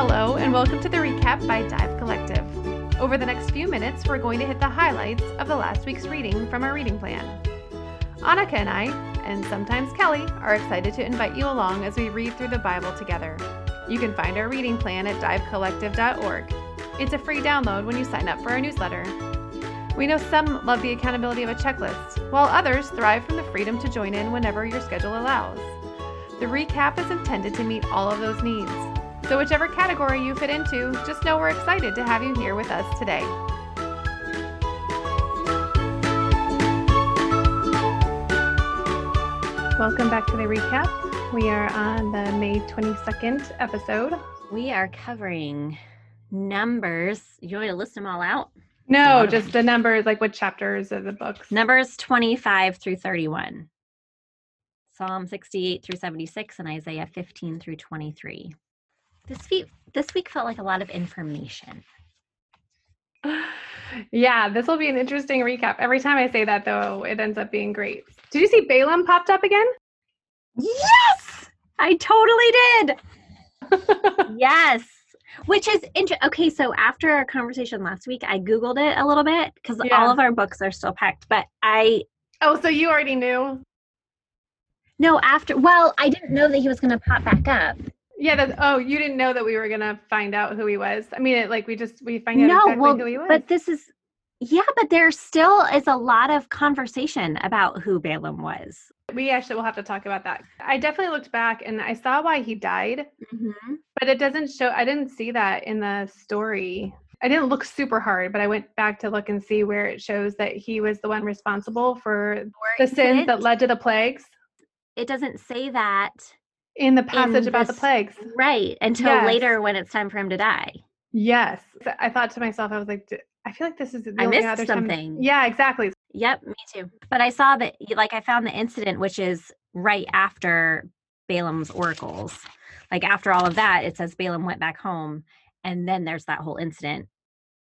Hello, and welcome to the recap by Dive Collective. Over the next few minutes, we're going to hit the highlights of the last week's reading from our reading plan. Annika and I, and sometimes Kelly, are excited to invite you along as we read through the Bible together. You can find our reading plan at divecollective.org. It's a free download when you sign up for our newsletter. We know some love the accountability of a checklist, while others thrive from the freedom to join in whenever your schedule allows. The recap is intended to meet all of those needs. So, whichever category you fit into, just know we're excited to have you here with us today. Welcome back to the recap. We are on the May 22nd episode. We are covering numbers. You want me to list them all out? No, just the numbers, like what chapters of the books. Numbers 25 through 31. Psalm 68 through 76 and Isaiah 15 through 23. This week, this week felt like a lot of information. Yeah, this will be an interesting recap. Every time I say that, though, it ends up being great. Did you see Balaam popped up again? Yes, I totally did. yes, which is interesting. Okay, so after our conversation last week, I Googled it a little bit because Yeah. all of our books are still packed, but I oh, so you already knew? no after well, I didn't know that he was going to pop back up. Yeah. That's, oh, you didn't know that we were gonna find out who he was. I mean, it, like we just we find out No, exactly well, who he was. But this is, yeah, but there still is a lot of conversation about who Balaam was. we actually will have to talk about that. I definitely looked back and I saw why he died, mm-hmm. but it doesn't show. I didn't see that in the story. I didn't look super hard, but I went back to look and see where it shows that he was the one responsible for the sins that led to the plagues It doesn't say that in the passage about the plagues. right until Yes. later when it's time for him to die. Yes. So I thought to myself, I was like, "D- I feel like this is the I only missed other time- something. Yeah, exactly. Yep, me too. But I saw that, like, I found the incident, which is right after Balaam's oracles. Like, after all of that, it says Balaam went back home. And then there's that whole incident,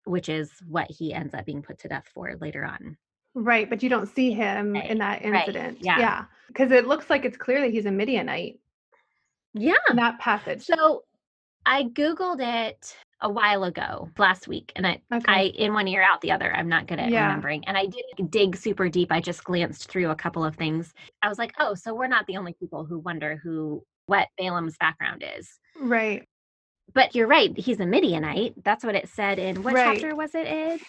which is what he ends up being put to death for later on. Right, but you don't see him in that incident. yeah. Yeah. Because it looks like it's clear that he's a Midianite Yeah. that passage. So I Googled it a while ago, last week, and I, Okay. I in one ear out the other. I'm not good at Yeah. remembering. And I didn't dig super deep. I just glanced through a couple of things. I was like, oh, so we're not the only people who wonder who what Balaam's background is. right. But you're right, he's a Midianite. That's what it said in what Right. chapter was it in?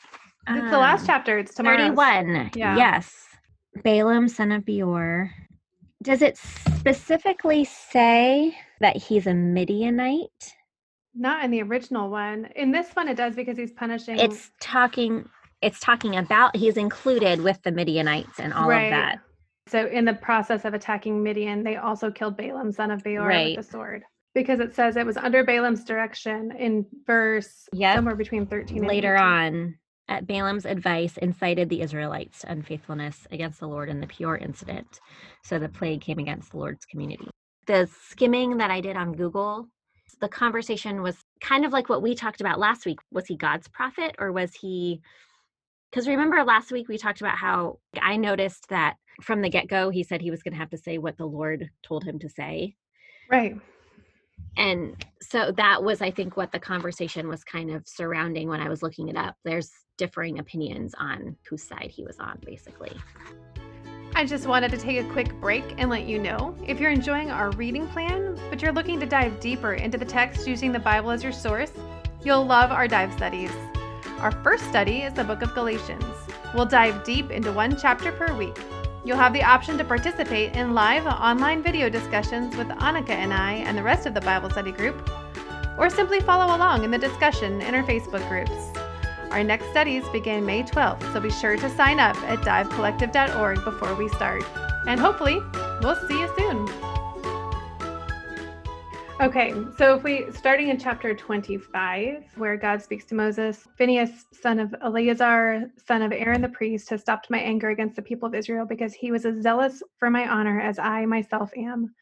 It's the last Um, chapter. It's tomorrow. 31. Yeah. Yes. Balaam, son of Beor. Does it specifically say that he's a Midianite? Not in the original one. In this one, it does because he's punishing. It's talking it's talking about he's included with the Midianites and all Right. of that. So in the process of attacking Midian, they also killed Balaam, son of Beor, Right. with the sword. Because it says it was under Balaam's direction in verse Yep. somewhere between 13 and Later 18. on, at Balaam's advice, incited the Israelites to unfaithfulness against the Lord in the Peor incident. So the plague came against the Lord's community. The skimming that I did on Google, the conversation was kind of like what we talked about last week. Was he God's prophet or was he? Because remember last week we talked about how I noticed that from the get go, he said he was going to have to say what the Lord told him to say. Right. and so that was i think what the conversation was kind of surrounding when i was looking it up there's differing opinions on whose side he was on basically I just wanted to take a quick break and let you know if you're enjoying our reading plan, but you're looking to dive deeper into the text using the Bible as your source, you'll love our dive studies. Our first study is the book of Galatians. We'll dive deep into one chapter per week. You'll have the option to participate in live online video discussions with Annika and I and the rest of the Bible study group, or simply follow along in the discussion in our Facebook groups. Our next studies begin May 12th, so be sure to sign up at divecollective.org before we start. And hopefully, we'll see you soon. Okay, so if we starting in chapter 25, where God speaks to Moses, Phineas, son of Eleazar, son of Aaron the priest, has stopped my anger against the people of Israel because he was as zealous for my honor as I myself am.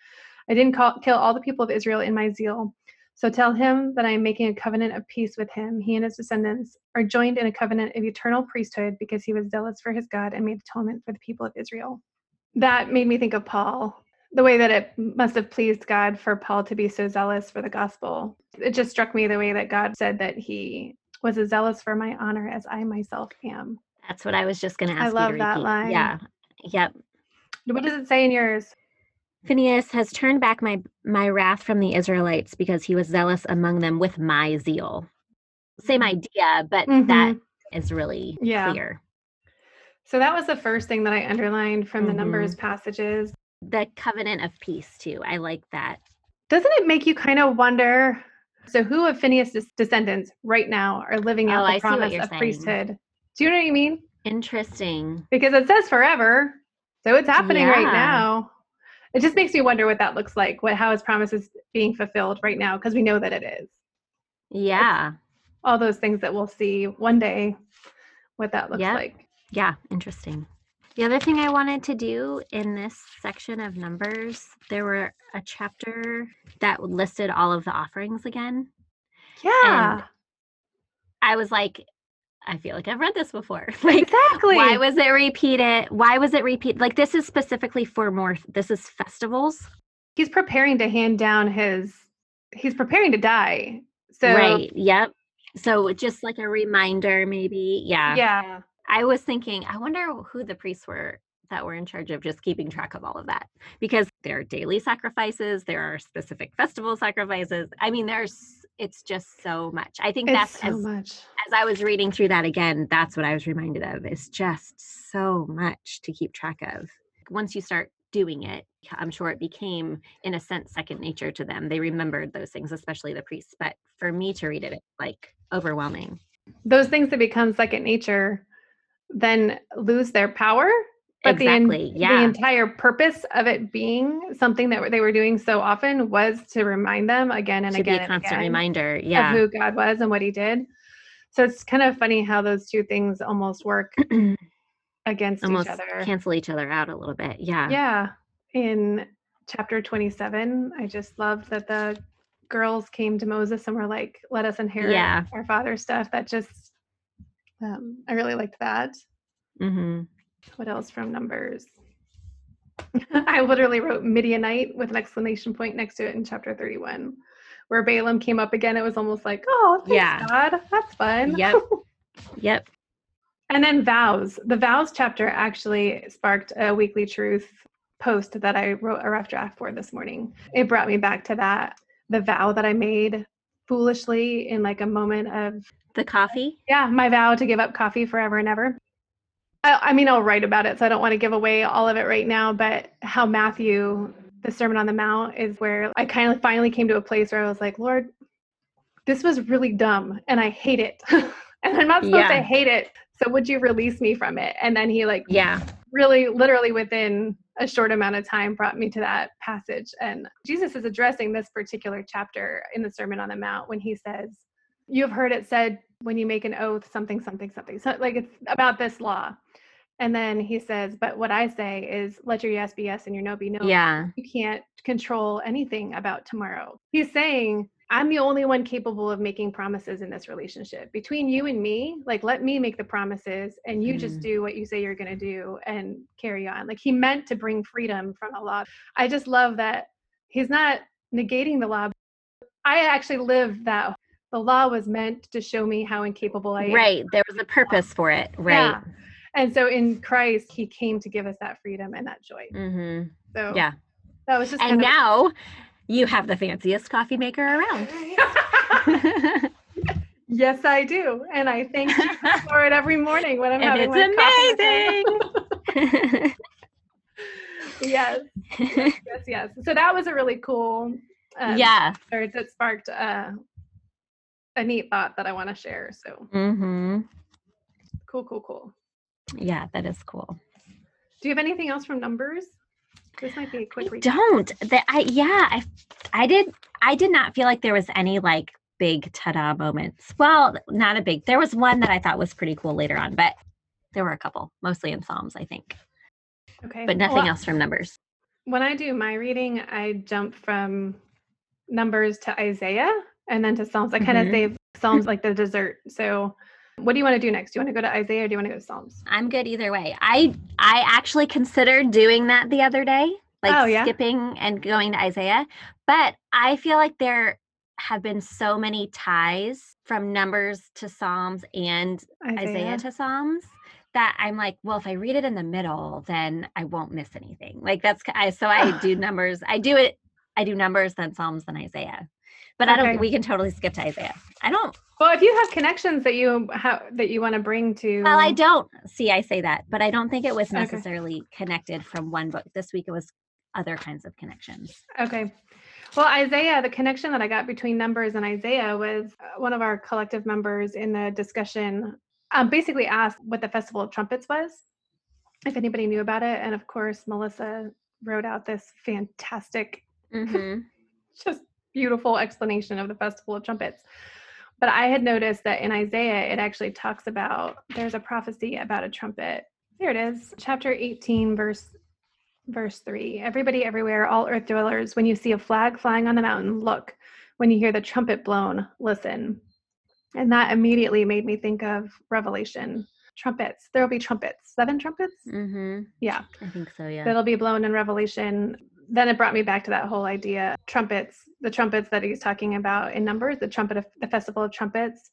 I didn't call, kill all the people of Israel in my zeal. So tell him that I am making a covenant of peace with him. He and his descendants are joined in a covenant of eternal priesthood because he was zealous for his God and made atonement for the people of Israel. That made me think of Paul the way that it must have pleased God for Paul to be so zealous for the gospel. It just struck me the way that God said that he was as zealous for my honor as I myself am. That's what I was just going to ask I you love that line. Yeah. Yep. What does it say in yours? Phineas has turned back my my wrath from the Israelites because he was zealous among them with my zeal. Same idea, but that Mhm. is really Yeah. clear. So that was the first thing that I underlined from the Mhm. Numbers passages. The covenant of peace too. I like that. Doesn't it make you kind of wonder? So, who of Phineas' descendants right now are living out Oh, the I promise of saying. priesthood? Do you know what I mean? Interesting. Because it says forever, so it's happening right now. It just makes me wonder what that looks like. What how his promise is being fulfilled right now? Because we know that it is. Yeah. All those things that we'll see one day, what that looks Yep. like. Yeah, interesting. The other thing I wanted to do in this section of numbers, there were a chapter that listed all of the offerings again. Yeah, I was like, I feel like I've read this before. like, exactly. why was it repeated? Why was it repeated? Like, this is specifically for more, this is festivals. he's preparing to hand down his? He's preparing to die. So right. Yep. So just like a reminder, maybe. Yeah. yeah, I was thinking, I wonder who the priests were that were in charge of just keeping track of all of that because there are daily sacrifices, there are specific festival sacrifices. I mean, there's it's just so much. I think it's that's so as much. as I was reading through that again, that's what I was reminded of. It's just so much to keep track of. Once you start doing it, I'm sure it became, in a sense, second nature to them. They remembered those things, especially the priests. But for me to read it, it's like overwhelming. Those things that become second nature then lose their power. But the exactly. yeah. the entire purpose of it being something that they were doing so often was to remind them again and to again be a constant again reminder. Yeah. of who God was and what He did. So it's kind of funny how those two things almost work against Almost each other. cancel each other out a little bit. Yeah. Yeah. In chapter 27, I just love that the girls came to Moses and were like, let us inherit Yeah. our father's stuff. That just, um, I really liked that. hmm What else from Numbers? I literally wrote Midianite with an exclamation point next to it in chapter 31, where Balaam came up again. It was almost like, oh, thanks, Yeah. God. That's fun. Yep. Yep. And then vows. The vows chapter actually sparked a weekly truth post that I wrote a rough draft for this morning. It brought me back to that the vow that I made foolishly in like a moment of The coffee. yeah, my vow to give up coffee forever and ever. I, I mean, I'll write about it, so I don't want to give away all of it right now. But how Matthew, the Sermon on the Mount, is where I kind of finally came to a place where I was like, Lord, this was really dumb, and I hate it, and I'm not supposed to hate it. So would you release me from it? And then he like Yeah. really, literally within a short amount of time, brought me to that passage. And Jesus is addressing this particular chapter in the Sermon on the Mount when he says, You have heard it said when you make an oath, something, something, something. So, like it's about this law. And then he says, But what I say is, let your yes be yes and your no be no. Yeah. You can't control anything about tomorrow. He's saying, I'm the only one capable of making promises in this relationship. Between you and me, like let me make the promises and you just Mhm. do what you say you're going to do and carry on. Like he meant to bring freedom from a law. I just love that he's not negating the law. I actually live that the law was meant to show me how incapable I am. Right. There was a purpose for it. Right. Yeah. And so in Christ, he came to give us that freedom and that joy. hmm So Yeah. that was just And kind of- now you have the fanciest coffee maker around. yes, I do. And I thank you for it every morning when I'm and having it's amazing. yes, yes, yes. So that was a really cool. Um, yeah. Or that sparked uh, a neat thought that I want to share. So hmm cool, cool, cool. Yeah, that is cool. Do you have anything else from numbers? This might be a quick I recap. don't. That I yeah, I I did I did not feel like there was any like big ta-da moments. Well, not a big. There was one that I thought was pretty cool later on, but there were a couple, mostly in Psalms, I think. Okay. But nothing Well, else from numbers. When I do my reading, I jump from numbers to Isaiah and then to Psalms. I kind of Mhm. save Psalms like the dessert. So what do you want to do next? Do you want to go to Isaiah or do you want to go to Psalms? I'm good either way. I I actually considered doing that the other day. like Oh, yeah? skipping and going to Isaiah. But I feel like there have been so many ties from Numbers to Psalms and Isaiah, to Psalms that I'm like, well, if I read it in the middle, then I won't miss anything. Like that's I so I do Numbers. I do it. I do Numbers, then Psalms, then Isaiah. But I don't. We can totally skip to Isaiah. I don't. Well, if you have connections that you have that you want to bring to Well, I don't see. I say that, but I don't think it was Okay. necessarily connected from one book. This week it was other kinds of connections. Okay. Well, Isaiah, the connection that I got between Numbers and Isaiah was uh, one of our collective members in the discussion um, basically asked what the Festival of Trumpets was, if anybody knew about it. And of course, Melissa wrote out this fantastic, Mm-hmm. just beautiful explanation of the Festival of Trumpets. But I had noticed that in Isaiah, it actually talks about there's a prophecy about a trumpet. Here it is, chapter 18, verse verse 3 everybody everywhere all earth dwellers when you see a flag flying on the mountain look when you hear the trumpet blown listen and that immediately made me think of revelation trumpets there will be trumpets seven trumpets Mm-hmm. yeah I think so. Yeah. that'll be blown in revelation then it brought me back to that whole idea trumpets the trumpets that he's talking about in numbers the trumpet of the festival of trumpets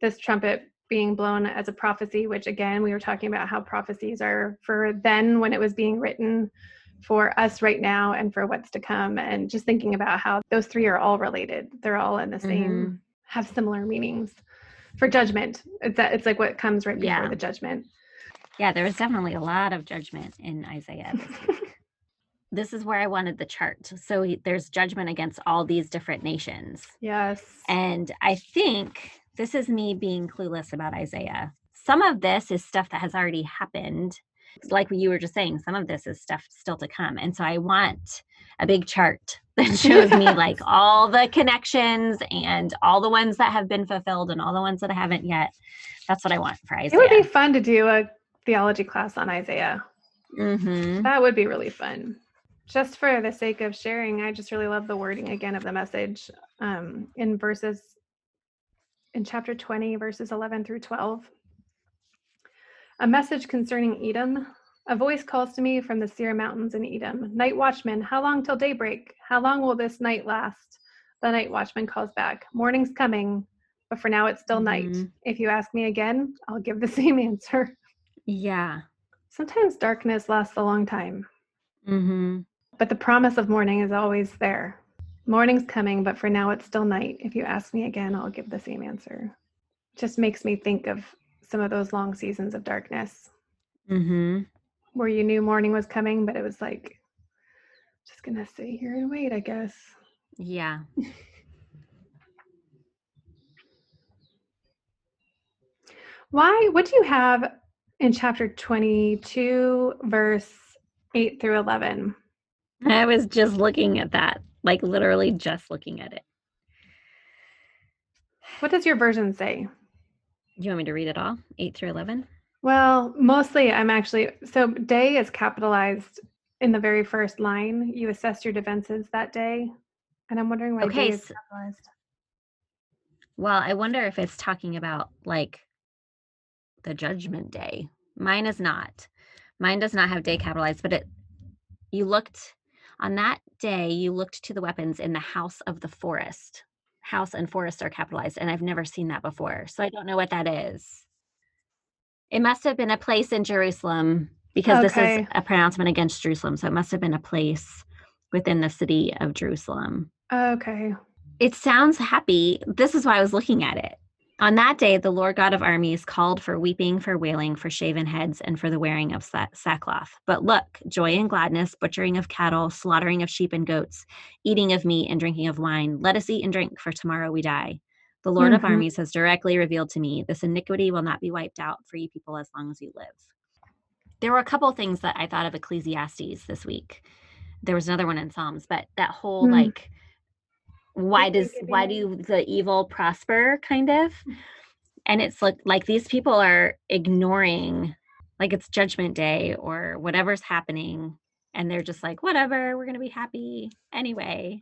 this trumpet being blown as a prophecy which again we were talking about how prophecies are for then when it was being written for us right now and for what's to come and just thinking about how those three are all related. They're all in the mm-hmm. same have similar meanings for judgment. It's that it's like what comes right before Yeah. the judgment. Yeah, there was definitely a lot of judgment in Isaiah this is where I wanted the chart. So he- there's judgment against all these different nations. yes And I think this is me being clueless about Isaiah. Some of this is stuff that has already happened. Like you were just saying, some of this is stuff still to come. And so I want a big chart that shows me like all the connections and all the ones that have been fulfilled and all the ones that I haven't yet. That's what I want for Isaiah. it would be fun to do a theology class on isaiah hmm That would be really fun. Just for the sake of sharing, I just really love the wording again of the message um, in verses in chapter 20, verses 11 through 12. A message concerning Edom. A voice calls to me from the Seir Mountains in Edom. Night watchman, how long till daybreak? How long will this night last? The night watchman calls back. Morning's coming, but for now it's still night. Mhm. If you ask me again, I'll give the same answer. Yeah. Sometimes darkness lasts a long time. hmm But the promise of morning is always there. Morning's coming, but for now it's still night. If you ask me again, I'll give the same answer. Just makes me think of some of those long seasons of darkness Mm-hmm. where you knew morning was coming, but it was like, just gonna sit here and wait, I guess. Yeah. Why? What do you have in chapter 22, verse 8 through 11? I was just looking at that, like literally just looking at it. What does your version say? Do you want me to read it all? 8 through 11? Well, mostly I'm actually so day is capitalized in the very first line. You assess your defenses that day. And I'm wondering why Okay, day is capitalized. Well, I wonder if it's talking about like the judgment day. Mine is not. Mine does not have day capitalized, but it you looked on that day, you looked to the weapons in the house of the forest. House and forest are capitalized, and I've never seen that before. So I don't know what that is. It must have been a place in Jerusalem because this is a pronouncement against Jerusalem. So it must have been a place within the city of Jerusalem. Okay. It sounds happy. This is why I was looking at it. On that day, the Lord God of armies called for weeping, for wailing, for shaven heads, and for the wearing of sackcloth. But look, joy and gladness, butchering of cattle, slaughtering of sheep and goats, eating of meat and drinking of wine. Let us eat and drink, for tomorrow we die. The Lord of Mhm. armies has directly revealed to me this iniquity will not be wiped out for you people as long as you live. There were a couple things that I thought of Ecclesiastes this week. There was another one in Psalms, but that whole Hmm. like why does why do the evil prosper kind of? Mm-hmm. And it's like like these people are ignoring like it's judgment day or whatever's happening and they're just like whatever we're gonna be happy anyway.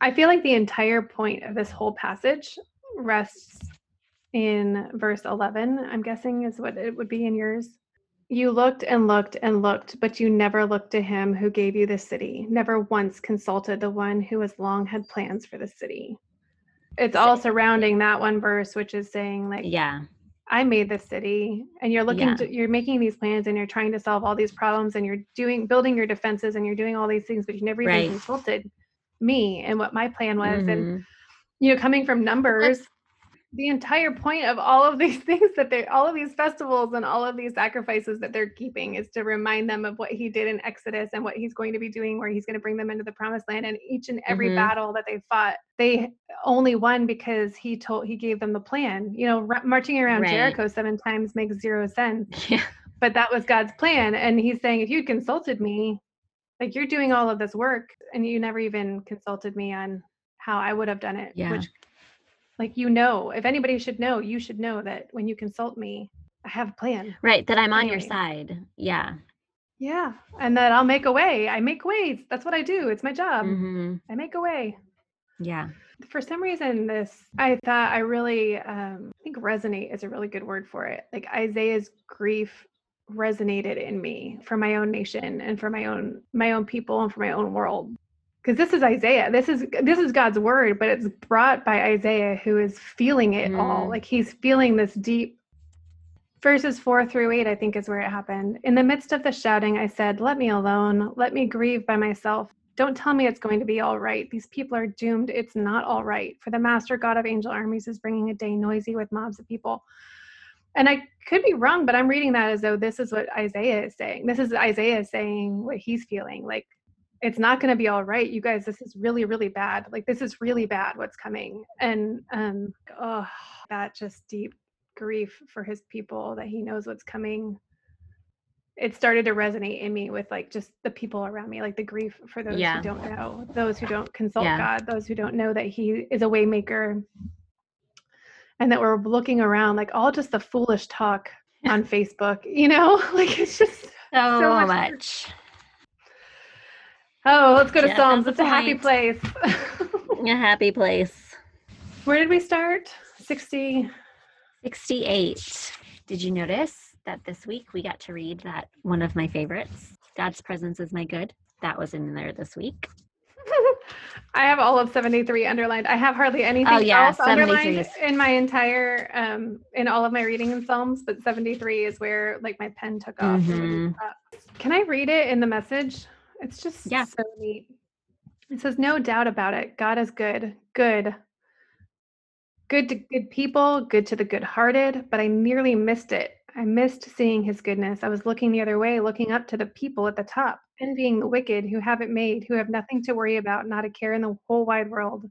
I feel like the entire point of this whole passage rests in verse 11, I'm guessing is what it would be in yours. You looked and looked and looked, but you never looked to him who gave you the city, never once consulted the one who has long had plans for the city. It's all surrounding that one verse, which is saying, like, Yeah. I made this city and you're looking Yeah. to you're making these plans and you're trying to solve all these problems and you're doing building your defenses and you're doing all these things, but you never even Right. consulted me and what my plan was. And Mhm. you know, coming from numbers, the entire point of all of these things that they all of these festivals and all of these sacrifices that they're keeping is to remind them of what he did in Exodus and what he's going to be doing where he's going to bring them into the promised land and each and every Mhm. battle that they fought they only won because he told he gave them the plan you know ra- marching around Right. Jericho seven times makes zero sense Yeah. but that was God's plan and he's saying if you'd consulted me like you're doing all of this work and you never even consulted me on how I would have done it Yeah. which like you know if anybody should know you should know that when you consult me i have a plan. Right. That I'm on your side. Yeah. yeah and that i'll make a way. I make ways. That's what i do. It's my job. Hmm i make a way. Yeah. for some reason this i thought i really um i think resonate is a really good word for it. Like isaiah's grief resonated in me for my own nation and for my own my own people and for my own world because this is isaiah this is this is god's word but it's brought by isaiah who is feeling it all Mm. like he's feeling this deep verses 4 through 8 i think is where it happened in the midst of the shouting i said let me alone let me grieve by myself don't tell me it's going to be all right. These people are doomed. It's not all right. For the master God of angel armies is bringing a day noisy with mobs of people. And I could be wrong, but I'm reading that as though this is what Isaiah is saying. This is Isaiah saying what he's feeling. Like, it's not going to be all right. You guys, this is really, really bad. Like, this is really bad what's coming. And, um, oh, that just deep grief for his people that he knows what's coming it started to resonate in me with like just the people around me, like the grief for those Yeah. who don't know, those who don't consult Yeah. God, those who don't know that He is a waymaker, and that we're looking around like all just the foolish talk on Facebook, you know, like it's just So, much- much. Oh, let's go to Jeff Psalms. It's a happy place. A happy place. Where did we start? Sixty. 68. Did you notice that this week we got to read that one of my favorites, God's Presence is My Good? That was in there this week. I have all of 73 underlined. I have hardly anything Oh, yeah, else underlined is- in my entire um in all of my reading in Psalms, but 73 is where like my pen took off. Mhm. Can I read it in the message? It's just Yeah. so neat. It says, No doubt about it. God is good. Good. Good to good people, good to the good hearted, but I nearly missed it. I missed seeing his goodness. I was looking the other way, looking up to the people at the top, envying the wicked who have it made, who have nothing to worry about, not a care in the whole wide world.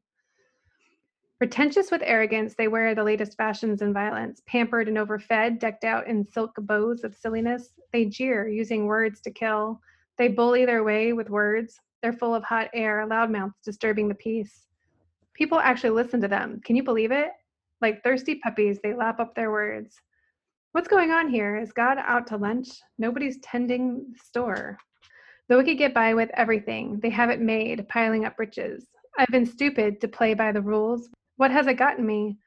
Pretentious with arrogance, they wear the latest fashions and violence. Pampered and overfed, decked out in silk bows of silliness, they jeer, using words to kill. They bully their way with words. They're full of hot air, loudmouths disturbing the peace. People actually listen to them. Can you believe it? Like thirsty puppies, they lap up their words. What's going on here? Is God out to lunch? Nobody's tending the store. The wicked get by with everything. They have it made, piling up riches. I've been stupid to play by the rules. What has it gotten me?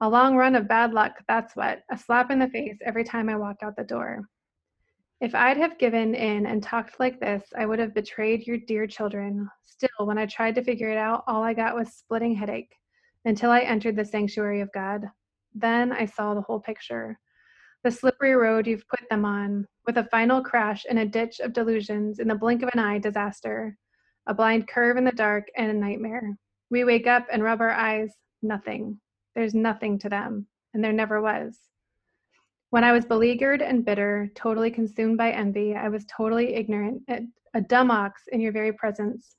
A long run of bad luck, that's what. A slap in the face every time I walk out the door. If I'd have given in and talked like this, I would have betrayed your dear children. Still, when I tried to figure it out, all I got was splitting headache until I entered the sanctuary of God. Then I saw the whole picture. The slippery road you've put them on, with a final crash in a ditch of delusions, in the blink of an eye, disaster. A blind curve in the dark and a nightmare. We wake up and rub our eyes, nothing. There's nothing to them, and there never was. When I was beleaguered and bitter, totally consumed by envy, I was totally ignorant, a, dumb ox in your very presence.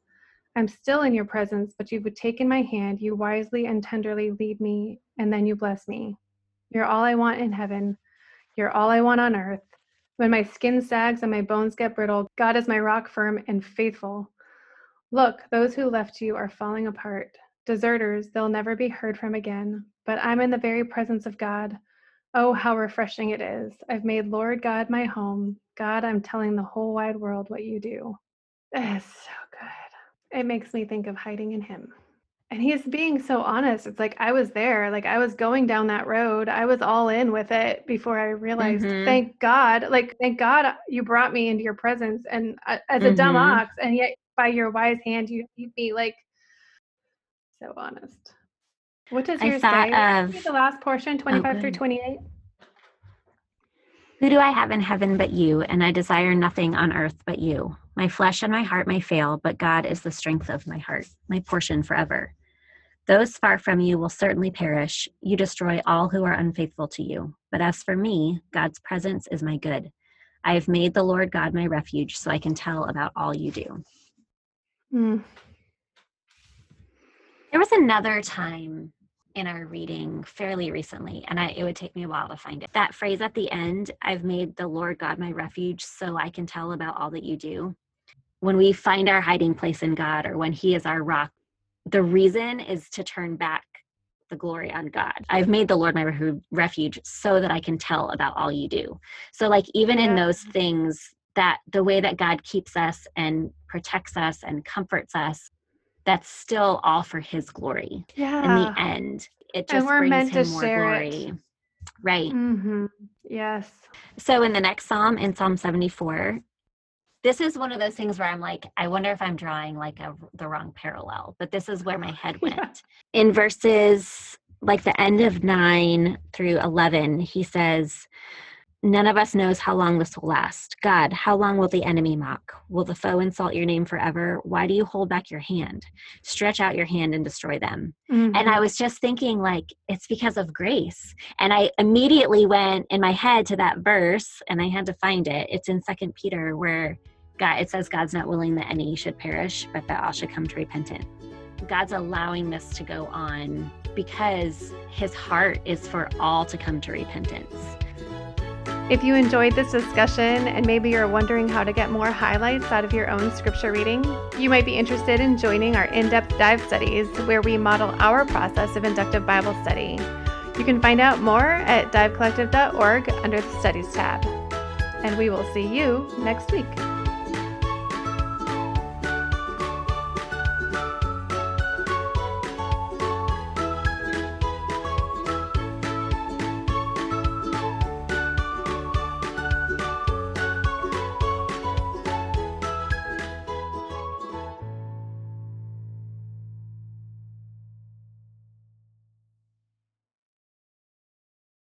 I'm still in your presence, but you've taken my hand, you wisely and tenderly lead me, and then you bless me. You're all I want in heaven. You're all I want on earth. When my skin sags and my bones get brittle, God is my rock firm and faithful. Look, those who left you are falling apart. Deserters, they'll never be heard from again. But I'm in the very presence of God. Oh, how refreshing it is. I've made Lord God my home. God, I'm telling the whole wide world what you do. It's so good. It makes me think of hiding in Him. and he's being so honest. It's like I was there, like I was going down that road. I was all in with it before I realized, Mhm. thank God, like thank God you brought me into your presence and uh, as a dumb Mhm. ox, and yet by your wise hand you keep me like so honest. What does I yours thought say? Of- the last portion, 25 through 28. Who do I have in heaven but you? And I desire nothing on earth but you. My flesh and my heart may fail, but God is the strength of my heart, my portion forever. Those far from you will certainly perish. You destroy all who are unfaithful to you. But as for me, God's presence is my good. I have made the Lord God my refuge, so I can tell about all you do. Mm. There was another time in our reading fairly recently, and I, it would take me a while to find it. That phrase at the end, I've made the Lord God my refuge, so I can tell about all that you do. When we find our hiding place in God or when He is our rock, the reason is to turn back the glory on God. I've made the Lord my refu- refuge so that I can tell about all you do. So, like, even in those things, that the way that God keeps us and protects us and comforts us, that's still all for His glory Yeah. in the end it And just we're brings meant to him more share it. glory right hmm Yes. so in the next psalm in psalm 74 this is one of those things where i'm like i wonder if i'm drawing like a, the wrong parallel but this is where my head went Yeah. in verses like the end of 9 through 11 he says None of us knows how long this will last. God, how long will the enemy mock? Will the foe insult your name forever? Why do you hold back your hand? Stretch out your hand and destroy them. and Mhm. i was just thinking like it's because of grace and i immediately went in my head to that verse and i had to find it it's in second peter where god it says god's not willing that any should perish but that all should come to repentance god's allowing this to go on because his heart is for all to come to repentance If you enjoyed this discussion and maybe you're wondering how to get more highlights out of your own scripture reading, you might be interested in joining our in depth dive studies where we model our process of inductive Bible study. You can find out more at divecollective.org under the Studies tab. And we will see you next week.